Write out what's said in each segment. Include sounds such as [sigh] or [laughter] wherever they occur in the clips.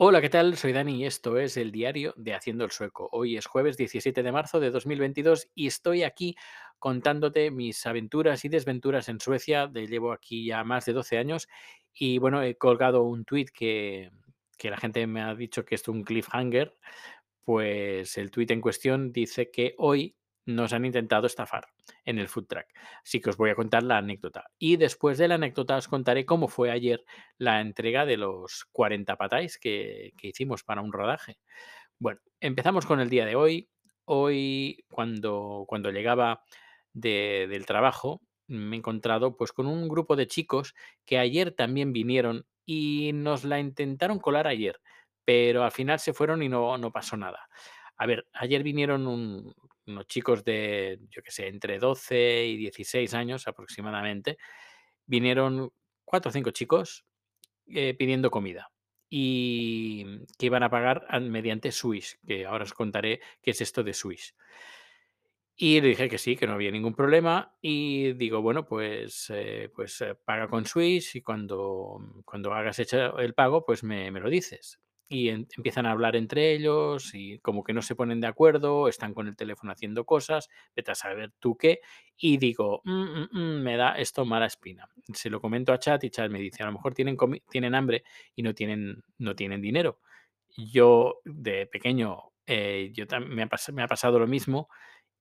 Hola, ¿qué tal? Soy Dani y esto es el diario de Haciendo el Sueco. Hoy es jueves 17 de marzo de 2022 y estoy aquí contándote mis aventuras y desventuras en Suecia. Llevo aquí ya más de 12 años y bueno, he colgado un tweet que, que la gente me ha dicho que es un cliffhanger. Pues el tweet en cuestión dice que hoy nos han intentado estafar en el food track. Así que os voy a contar la anécdota. Y después de la anécdota os contaré cómo fue ayer la entrega de los 40 patáis que, que hicimos para un rodaje. Bueno, empezamos con el día de hoy. Hoy, cuando, cuando llegaba de- del trabajo, me he encontrado pues con un grupo de chicos que ayer también vinieron y nos la intentaron colar ayer, pero al final se fueron y no, no pasó nada. A ver, ayer vinieron un- unos chicos de, yo qué sé, entre 12 y 16 años aproximadamente. Vinieron cuatro o cinco chicos eh, pidiendo comida y que iban a pagar an- mediante Swish, que ahora os contaré qué es esto de Swish. Y le dije que sí, que no había ningún problema y digo, bueno, pues, eh, pues eh, paga con Swish y cuando, cuando hagas hecho el pago, pues me, me lo dices. Y empiezan a hablar entre ellos y como que no se ponen de acuerdo, están con el teléfono haciendo cosas, vete a saber tú qué. Y digo, "Mm, mm, mm, me da esto mala espina. Se lo comento a Chat y Chat me dice, a lo mejor tienen, tienen hambre y no tienen, no tienen dinero. Yo de pequeño, eh, me ha me ha pasado lo mismo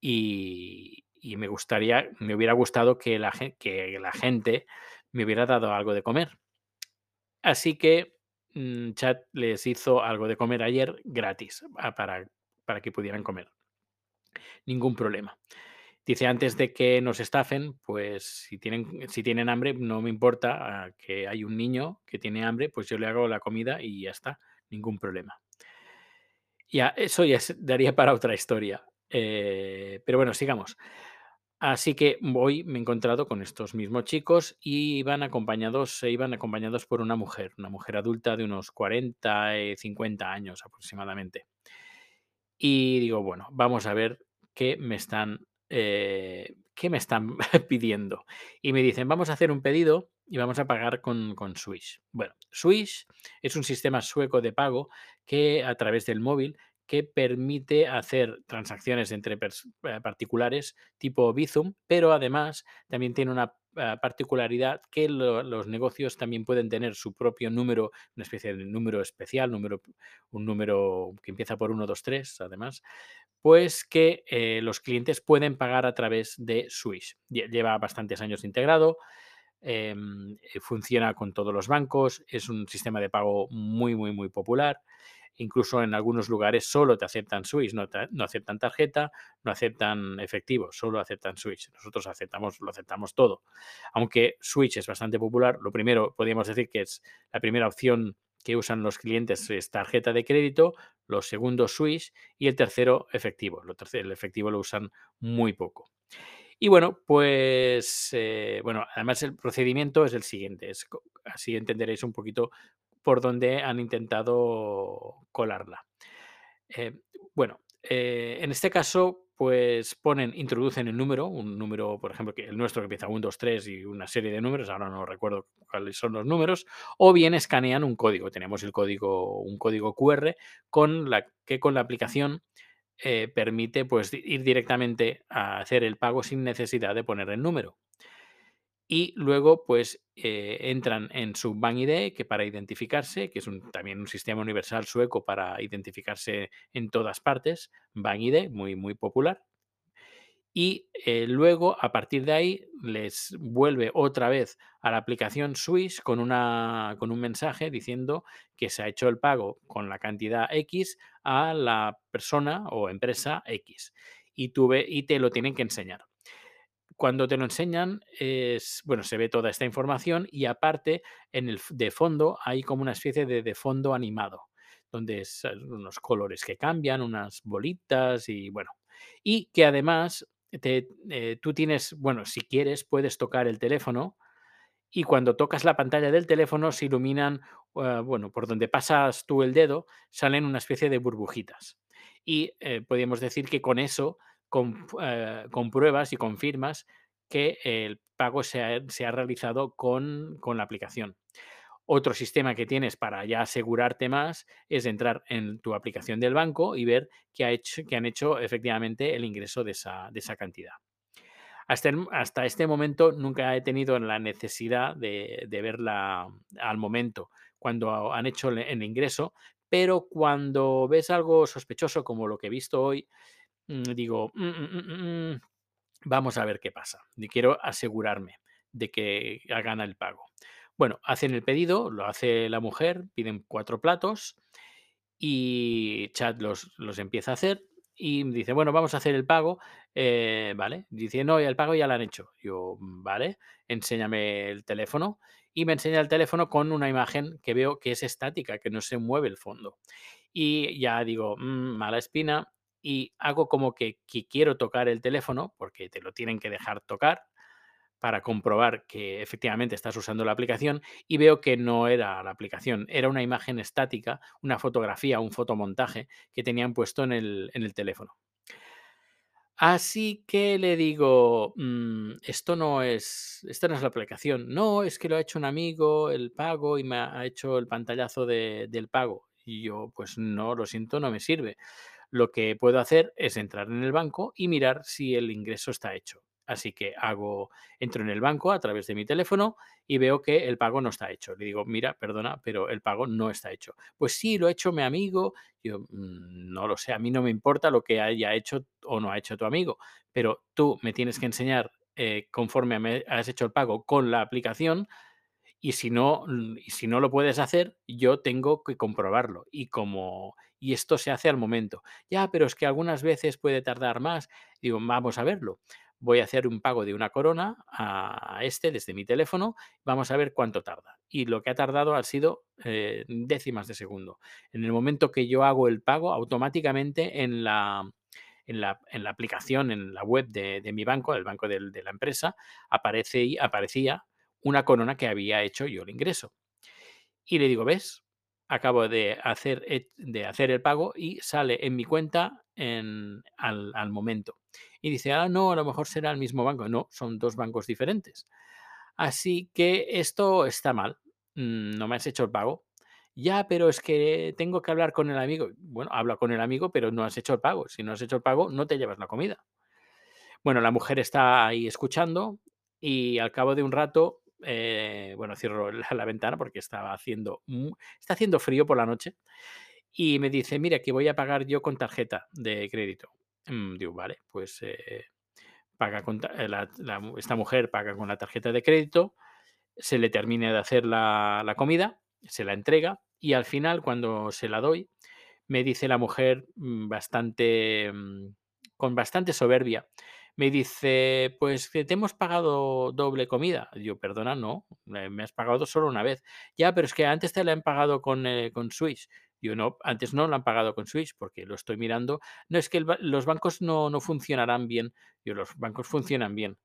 y y me gustaría me hubiera gustado que la que la gente me hubiera dado algo de comer. Así que, Chat les hizo algo de comer ayer gratis, ah, para para que pudieran comer. Ningún problema. Dice: "Antes de que nos estafen, pues, si tienen si tienen hambre, no me importa, ah, que hay un niño que tiene hambre, pues yo le hago la comida y ya está, ningún problema". Ya, eso ya daría para otra historia. Eh, pero bueno, sigamos. Así que hoy me he encontrado con estos mismos chicos y iban acompañados, iban acompañados por una mujer, una mujer adulta de unos 40 y 50 años aproximadamente. Y digo, bueno, vamos a ver qué me están, eh, qué me están [laughs] pidiendo. Y me dicen, vamos a hacer un pedido y vamos a pagar con, con Swish. Bueno, Swish es un sistema sueco de pago que a través del móvil que permite hacer transacciones entre eh, particulares tipo Bizum, pero además también tiene una eh, particularidad que lo- los negocios también pueden tener su propio número, una especie de número especial, número un número que empieza por 123, además, pues que eh, los clientes pueden pagar a través de Swish. Lle- Lleva bastantes años integrado, em, funciona con todos los bancos, es un sistema de pago muy, muy, muy popular. Incluso en algunos lugares solo te aceptan Swish, no, no aceptan tarjeta, no aceptan efectivo, solo aceptan Swish. Nosotros aceptamos, lo aceptamos todo. Aunque Switch es bastante popular, lo primero podríamos decir que es la primera opción que usan los clientes es tarjeta de crédito, lo segundo Swish y el tercero efectivo. Lo tercero, el efectivo lo usan muy poco. Y bueno, pues eh, bueno, además el procedimiento es el siguiente, así entenderéis un poquito por dónde han intentado colarla. Eh, bueno, eh, en este caso, pues ponen, introducen el número, un número, por ejemplo, que el nuestro que empieza 1, 2, 3 y una serie de números, ahora no recuerdo cuáles son los números, o bien escanean un código. Tenemos el código, un código QR que con la aplicación eh, permite pues, ir directamente a hacer el pago sin necesidad de poner el número. Y luego, pues, eh, entran en su Bank ID, que para identificarse, que es también un sistema universal sueco para identificarse en todas partes, Bank ID, muy, muy popular. Y eh, luego, a partir de ahí, les vuelve otra vez a la aplicación Swish con, una, con un mensaje diciendo que se ha hecho el pago con la cantidad X a la persona o empresa X. Y, tuve, y te lo tienen que enseñar. Cuando te lo enseñan, es, bueno, se ve toda esta información y aparte, en el de fondo hay como una especie de, de fondo animado, donde es eh, unos colores que cambian, unas bolitas y bueno. Y que además te, eh, tú tienes, bueno, si quieres, puedes tocar el teléfono y cuando tocas la pantalla del teléfono se iluminan, eh, bueno, por donde pasas tú el dedo, salen una especie de burbujitas. Y eh, podríamos decir que con eso eh, compruebas y confirmas que el pago se ha, realizado con, con la aplicación. Otro sistema que tienes para ya asegurarte más es entrar en tu aplicación del banco y ver que, ha hecho, que han hecho efectivamente el ingreso de esa, de esa cantidad. Hasta, hasta, este momento nunca he tenido la necesidad de, de, verla al momento cuando han hecho el, ingreso, pero cuando ves algo sospechoso como lo que he visto hoy, digo, mm, mm, mm, vamos a ver qué pasa. Y quiero asegurarme de que hagan el pago. Bueno, hacen el pedido, lo hace la mujer, piden cuatro platos y Chad los, los empieza a hacer y dice, bueno, vamos a hacer el pago, eh, ¿vale? Dice, no, el pago ya lo han hecho. Yo, vale, enséñame el teléfono y me enseña el teléfono con una imagen que veo que es estática, que no se mueve el fondo. Y ya digo, mala espina, y hago como que, quiero tocar el teléfono, porque te lo tienen que dejar tocar, para comprobar que efectivamente estás usando la aplicación y veo que no era la aplicación, era una imagen estática, una fotografía, un fotomontaje que tenían puesto en el, en el teléfono. Así que le digo, mmm, esto no es, esto no es la aplicación. No, es que lo ha hecho un amigo, el pago, y me ha hecho el pantallazo de, del pago. Y yo, pues no, lo siento, no me sirve. Lo que puedo hacer es entrar en el banco y mirar si el ingreso está hecho. Así que hago, entro en el banco a través de mi teléfono y veo que el pago no está hecho. Le digo, mira, perdona, pero el pago no está hecho. Pues sí, lo ha hecho mi amigo. Yo mmm, no lo sé, a mí no me importa lo que haya hecho o no ha hecho tu amigo, pero tú me tienes que enseñar eh, conforme me has hecho el pago con la aplicación y si no y si no lo puedes hacer, yo tengo que comprobarlo y como y esto se hace al momento. Ya, pero es que algunas veces puede tardar más. Digo, vamos a verlo voy a hacer un pago de una corona a este desde mi teléfono, vamos a ver cuánto tarda. Y lo que ha tardado ha sido eh, décimas de segundo. En el momento que yo hago el pago, automáticamente en la, en la, en la aplicación, en la web de, de mi banco, el banco de, de la empresa, aparece, aparecía una corona que había hecho yo el ingreso. Y le digo, ¿ves? Acabo de hacer, de hacer el pago y sale en mi cuenta en, al, al momento y dice, ah, no, a lo mejor será el mismo banco. No, son dos bancos diferentes. Así que esto está mal. Mm, no me has hecho el pago. Ya, pero es que tengo que hablar con el amigo. Bueno, habla con el amigo, pero no has hecho el pago. Si no has hecho el pago, no te llevas la comida. Bueno, la mujer está ahí escuchando y al cabo de un rato, eh, bueno, cierro la, ventana porque estaba haciendo, está haciendo frío por la noche y me dice, mira, que voy a pagar yo con tarjeta de crédito. Mm, digo, vale, pues eh, paga con eh, esta mujer paga con la tarjeta de crédito, se le termina de hacer la, la, comida, se la entrega y al final, cuando se la doy, me dice la mujer mm, bastante, mm, con bastante soberbia, me dice, pues que te hemos pagado doble comida. Yo, perdona, no, me has pagado solo una vez. Ya, pero es que antes te la han pagado con, eh, con Swiss. Yo no, antes no lo han pagado con Swiss porque lo estoy mirando. No es que los bancos no, no funcionarán bien. Yo, los bancos funcionan bien.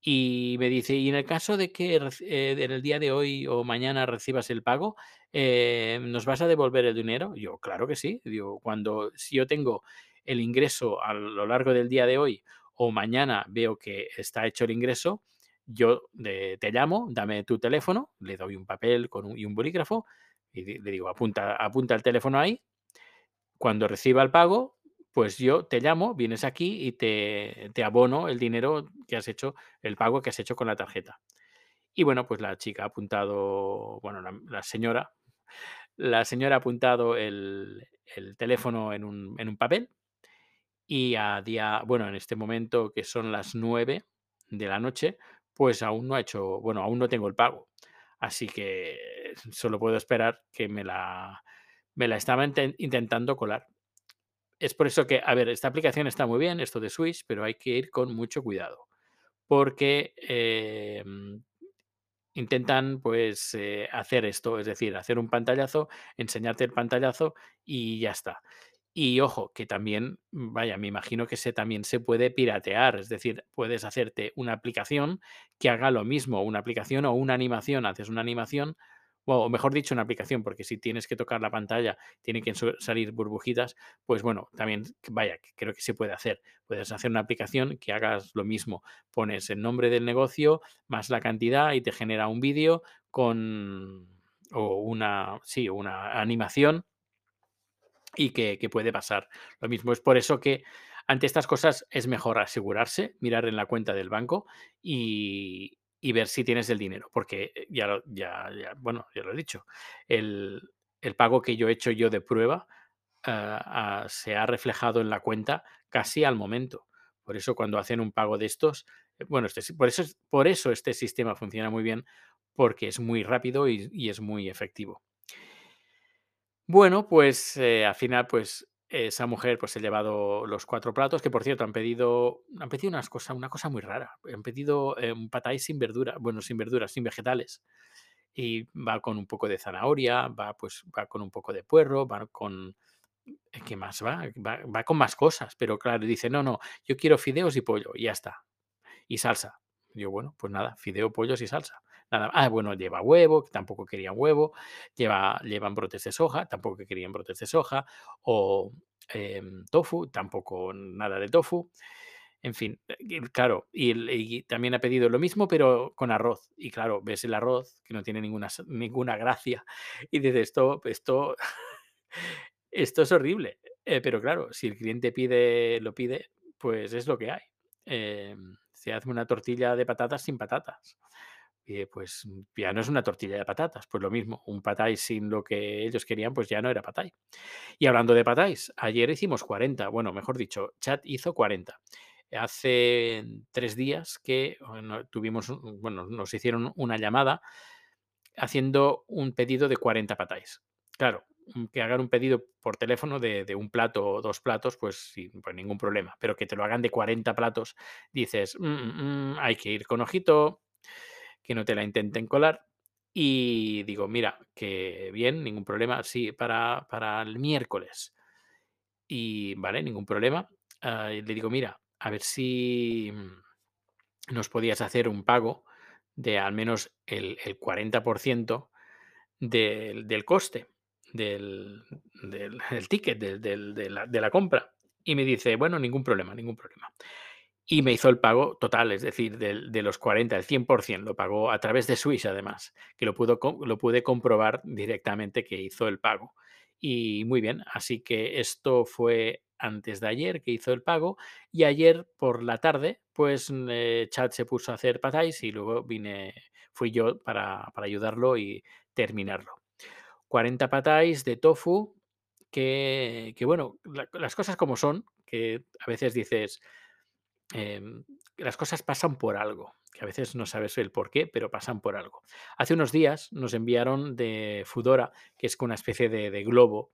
Y me dice, y en el caso de que eh, en el día de hoy o mañana recibas el pago, eh, ¿nos vas a devolver el dinero? Yo, claro que sí. Digo, cuando si yo tengo el ingreso a lo largo del día de hoy o mañana veo que está hecho el ingreso, yo te llamo, dame tu teléfono, le doy un papel con un, y un bolígrafo, y le digo, apunta, apunta el teléfono ahí. Cuando reciba el pago, pues yo te llamo, vienes aquí y te, te, abono el dinero que has hecho, el pago que has hecho con la tarjeta. Y bueno, pues la chica ha apuntado, bueno, la, la señora, la señora ha apuntado el, el teléfono en un, en un, papel y a día, bueno, en este momento que son las 9 de la noche, pues aún no ha hecho, bueno, aún no tengo el pago. Así que [laughs] solo puedo esperar que me la, me la estaba intentando colar. Es por eso que, a ver, esta aplicación está muy bien, esto de Switch, pero hay que ir con mucho cuidado. Porque eh, intentan pues eh, hacer esto, es decir, hacer un pantallazo, enseñarte el pantallazo y ya está. Y ojo, que también, vaya, me imagino que se, también se puede piratear, es decir, puedes hacerte una aplicación que haga lo mismo, una aplicación o una animación, haces una animación, o mejor dicho, una aplicación, porque si tienes que tocar la pantalla, tiene que salir burbujitas, pues bueno, también, vaya, creo que se puede hacer. Puedes hacer una aplicación que hagas lo mismo, pones el nombre del negocio más la cantidad y te genera un vídeo con o una, sí, una animación y que, puede pasar. Lo mismo es por eso que ante estas cosas es mejor asegurarse, mirar en la cuenta del banco y, ver si tienes el dinero, porque eh, ya, lo- bueno, ya lo he dicho, el, pago que yo he hecho yo de prueba ah, ah, se ha reflejado en la cuenta casi al momento. Por eso cuando hacen un pago de estos, eh, bueno, este, por, eso, es- por eso este sistema funciona muy bien, porque es muy rápido y es muy efectivo. Bueno, pues eh, al final, pues esa mujer pues ha llevado los cuatro platos, que por cierto han pedido, han pedido unas cosas, una cosa muy rara. Han pedido eh, un patay sin verdura, bueno, sin verduras, sin vegetales. Y va con un poco de zanahoria, va pues va con un poco de puerro, va con eh, ¿Qué más va? Va con más cosas, pero claro, dice: "No, no, yo quiero fideos y pollo", y ya está, y salsa. Digo: "Bueno, pues nada, fideo, pollos y salsa". Nada ah, bueno, lleva huevo, tampoco querían huevo, lleva llevan brotes de soja, tampoco querían brotes de soja, o, em, tofu, tampoco nada de tofu. En fin, eh, claro, y también ha pedido lo mismo, pero con arroz. Y claro, ves el arroz que no tiene ninguna ninguna gracia, [laughs] y dices: "Esto esto [laughs] esto es horrible". Eh, pero claro, si el cliente pide lo pide, pues es lo que hay. Em, se hace una tortilla de patatas sin patatas. Pues mm, ya no es una tortilla de patatas, pues lo mismo, un patay sin lo que ellos querían, pues ya no era patay. Y hablando de patays, ayer hicimos 40, bueno, mejor dicho, Chat hizo 40. Hace 3 días que, bueno, tuvimos bueno, nos hicieron una llamada haciendo un pedido de 40 patays. Claro, mm, que hagan un pedido por teléfono de, un plato o dos platos, pues sin pues ningún problema. Pero que te lo hagan de 40 platos, dices, "Mm, mm, mm, hay que ir con ojito, que no te la intenten colar. Y digo, mira, que bien, ningún problema, sí, para, para el miércoles. Y vale, ningún problema. Ah, le digo, mira, a ver si mm, nos podías hacer un pago de al menos el, el 40% del del coste del del [laughs] ticket, de la de la compra. Y me dice: "Bueno, ningún problema, ningún problema". Y me hizo el pago total, es decir, de los 40, el 100%, lo pagó a través de Swish, además, que lo pudo lo pude comprobar directamente que hizo el pago. Y muy bien, así que esto fue antes de ayer que hizo el pago, y ayer por la tarde, pues, mm, eh, Chad se puso a hacer patáis y luego vine fui yo para para ayudarlo y terminarlo. 40 patáis de tofu que que bueno, la las cosas como son, que a veces dices, Em, las cosas pasan por algo, que a veces no sabes el por qué, pero pasan por algo. Hace unos días nos enviaron de Foodora, que es una especie de, globo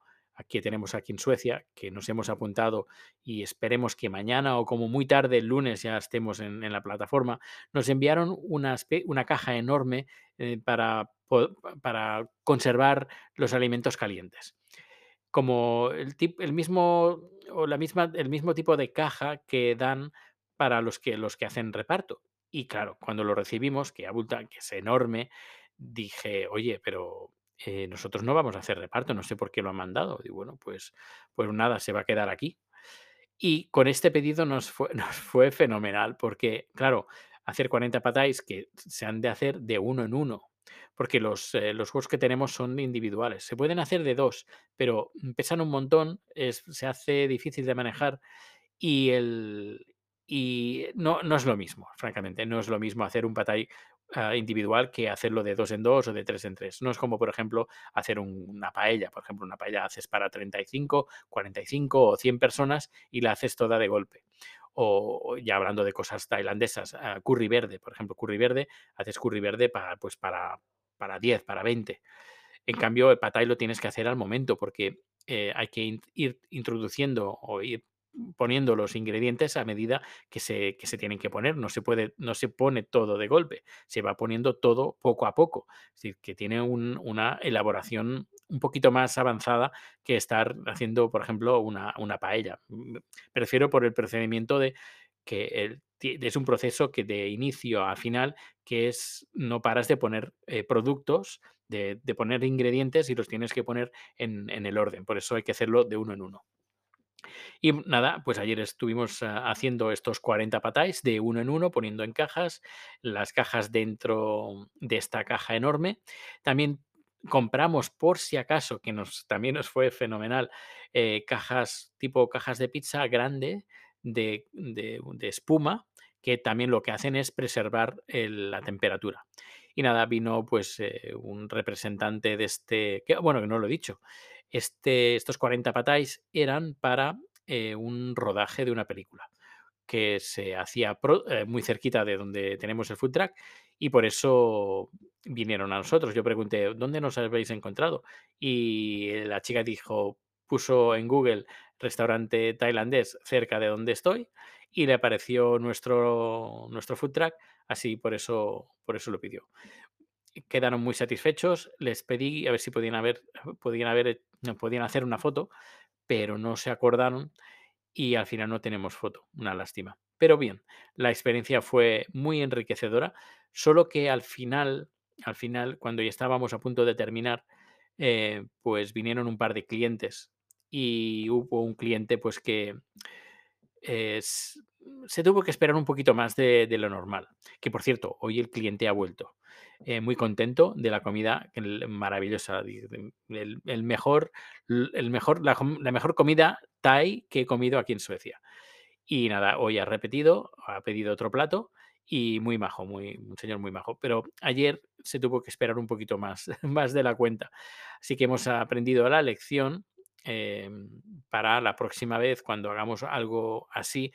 que tenemos aquí en Suecia, que nos hemos apuntado y esperemos que mañana o como muy tarde el lunes ya estemos en, la plataforma, nos enviaron una, una caja enorme eh, para, para conservar los alimentos calientes como el el mismo o la misma el mismo tipo de caja que dan para los que los que hacen reparto. Y claro, cuando lo recibimos, que abulta, que es enorme, dije: "Oye, pero, eh, nosotros no vamos a hacer reparto, no sé por qué lo han mandado". Y bueno, pues pues nada, se va a quedar aquí. Y con este pedido nos fue [laughs] nos fue fenomenal, porque, claro, hacer 40 patáis que se han de hacer de uno en uno, porque los, eh, los juegos que tenemos son individuales. Se pueden hacer de 2 pero pesan un montón, es se hace difícil de manejar y el y no no es lo mismo, francamente, no es lo mismo hacer un patay, ah, individual que hacerlo de 2 en 2 o de 3 en 3. No es como, por ejemplo, hacer un una paella. Por ejemplo, una paella haces para 35, 45 o 100 personas y la haces toda de golpe. O ya hablando de cosas tailandesas, ah, curry verde, por ejemplo, curry verde, haces curry verde para, pues, para para 10, para 20. En cambio, el pad thai lo tienes que hacer al momento porque, eh, hay que in ir introduciendo o ir poniendo los ingredientes a medida que se que se tienen que poner. No se puede no se pone todo de golpe, se va poniendo todo poco a poco. Es decir, que tiene un una elaboración un poquito más avanzada que estar haciendo, por ejemplo, una una paella. Mm, prefiero por el procedimiento de que es un proceso que de inicio a final, que es no paras de poner, eh, productos, de de poner ingredientes y los tienes que poner en en el orden. Por eso hay que hacerlo de uno en uno. Y nada, pues ayer estuvimos ah, haciendo estos 40 patáis de uno en uno, poniendo en cajas, las cajas dentro de esta caja enorme. También compramos por si acaso, que nos, también nos fue fenomenal, eh, cajas tipo cajas de pizza grande de, de, espuma que también lo que hacen es preservar el, la temperatura. Y nada, vino pues eh, un representante de este, bueno, que no lo he dicho, este, estos 40 patáis eran para eh, un rodaje de una película que se hacía eh, muy cerquita de donde tenemos el food truck y por eso vinieron a nosotros. Yo pregunté, ¿dónde nos habéis encontrado? Y la chica dijo, puso en Google restaurante tailandés cerca de donde estoy y le apareció nuestro, nuestro food truck, así por eso, por eso lo pidió. Quedaron muy satisfechos, les pedí a ver si podían haber, podían haber, podían hacer una foto, pero no se acordaron y al final no tenemos foto, una lástima. Pero bien, la experiencia fue muy enriquecedora, solo que al final, al final, cuando ya estábamos a punto de terminar, eh, pues vinieron un par de clientes y hubo un cliente pues que es, se tuvo que esperar un poquito más de, lo normal. Que por cierto, hoy el cliente ha vuelto. Eh, muy contento de la comida maravillosa. El, el mejor, el mejor, la, la, mejor comida Thai que he comido aquí en Suecia. Y nada, hoy ha repetido, ha pedido otro plato y muy majo, muy, un señor muy majo. Pero ayer se tuvo que esperar un poquito más, [laughs] más de la cuenta. Así que hemos aprendido la lección eh, para la próxima vez, cuando hagamos algo así,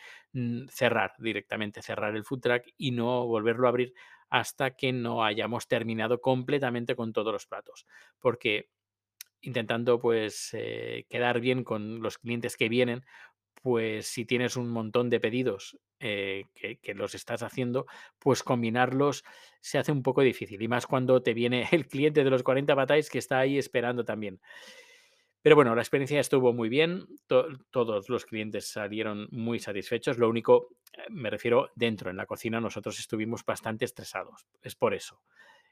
cerrar directamente, cerrar el food truck y no volverlo a abrir hasta que no hayamos terminado completamente con todos los platos. Porque intentando pues eh, quedar bien con los clientes que vienen, pues si tienes un montón de pedidos eh, que, que, los estás haciendo, pues combinarlos se hace un poco difícil. Y más cuando te viene el cliente de los 40 batáis que está ahí esperando también. Pero bueno, la experiencia estuvo muy bien, to todos los clientes salieron muy satisfechos, lo único, eh, me refiero dentro, en la cocina, nosotros estuvimos bastante estresados, es por eso.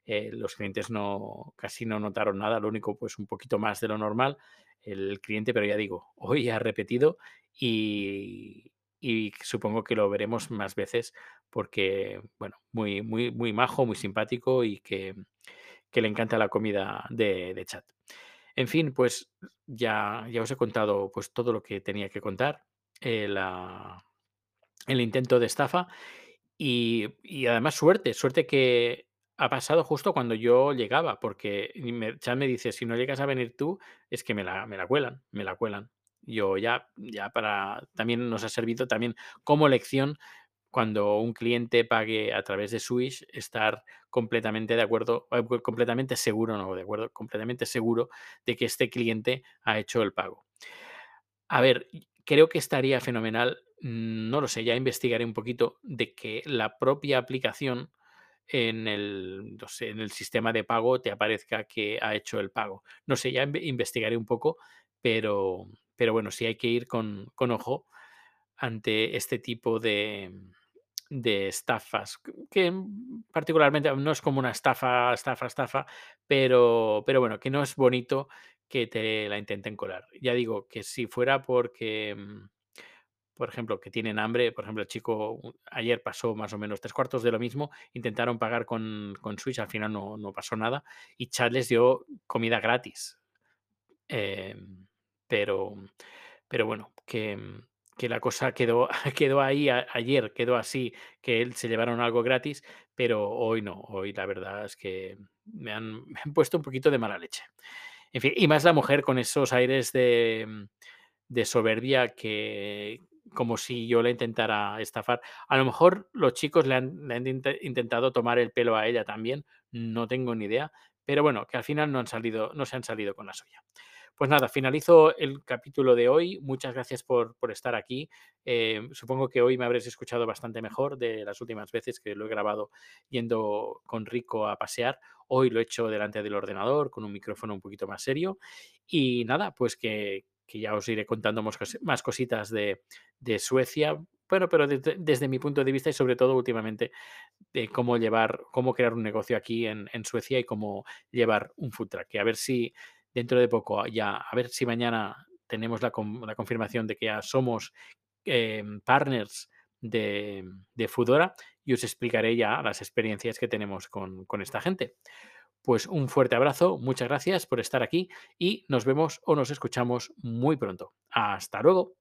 Eh, los clientes no, casi no notaron nada, lo único pues un poquito más de lo normal el cliente, pero ya digo, [laughs] hoy ha repetido y, supongo que lo veremos más veces porque, bueno, muy, muy, muy majo, muy simpático y que, le encanta la comida de chat. En fin, pues ya, ya os he contado pues, todo lo que tenía que contar, eh, el intento de estafa y, y, además suerte, suerte que ha pasado justo cuando yo llegaba, porque me, me dice, si no llegas a venir tú, es que me la, me la cuelan, me la cuelan. Yo ya, ya para, también nos ha servido también como lección cuando un cliente pague a través de Swish, estar completamente de acuerdo, eh, completamente seguro, no, de acuerdo, completamente seguro de que este cliente ha hecho el pago. A ver, creo que estaría fenomenal, mm, no lo sé, ya investigaré un poquito de que la propia aplicación en el, no sé, en el sistema de pago te aparezca que ha hecho el pago. No sé, ya investigaré un poco, pero, pero bueno, sí hay que ir con, con ojo ante este tipo de, de estafas, que particularmente no es como una estafa, estafa, estafa, pero, pero bueno, que no es bonito que te la intenten colar. Ya digo que si fuera porque, mm, por ejemplo, que tienen hambre, por ejemplo, el chico ayer pasó más o menos tres cuartos de lo mismo, intentaron pagar con, con Switch, al final no, no, pasó nada, y Chad les dio comida gratis. Eh, pero, pero bueno, que, que la cosa quedó, [laughs] quedó ahí a, ayer, quedó así, que él se llevaron algo gratis, pero hoy no, hoy la verdad es que me han, [laughs] han, puesto un poquito de mala leche. En fin, y más la mujer con esos aires de, de soberbia que como si yo le intentara estafar. A lo mejor los chicos le han, le han intentado tomar el pelo a ella también, no tengo ni idea, pero bueno, que al final no, han salido, no se han salido con la suya. Pues nada, finalizo el capítulo de hoy. Muchas gracias por, por estar aquí. Eh, supongo que hoy me habréis escuchado bastante mejor de las últimas veces que lo he grabado yendo con Rico a pasear. Hoy lo he hecho delante del ordenador con un micrófono un poquito más serio. Y nada, pues que, que ya os iré contando más cositas de, de Suecia, bueno, pero desde, mi punto de vista y sobre todo últimamente de cómo llevar, cómo crear un negocio aquí en, en Suecia y cómo llevar un food truck. A ver si dentro de poco ya, a ver si mañana tenemos la, confirmación de que ya somos eh, partners de, de, Foodora y os explicaré ya las experiencias que tenemos con, con esta gente. Pues un fuerte abrazo, muchas gracias por estar aquí y nos vemos o nos escuchamos muy pronto. Hasta luego.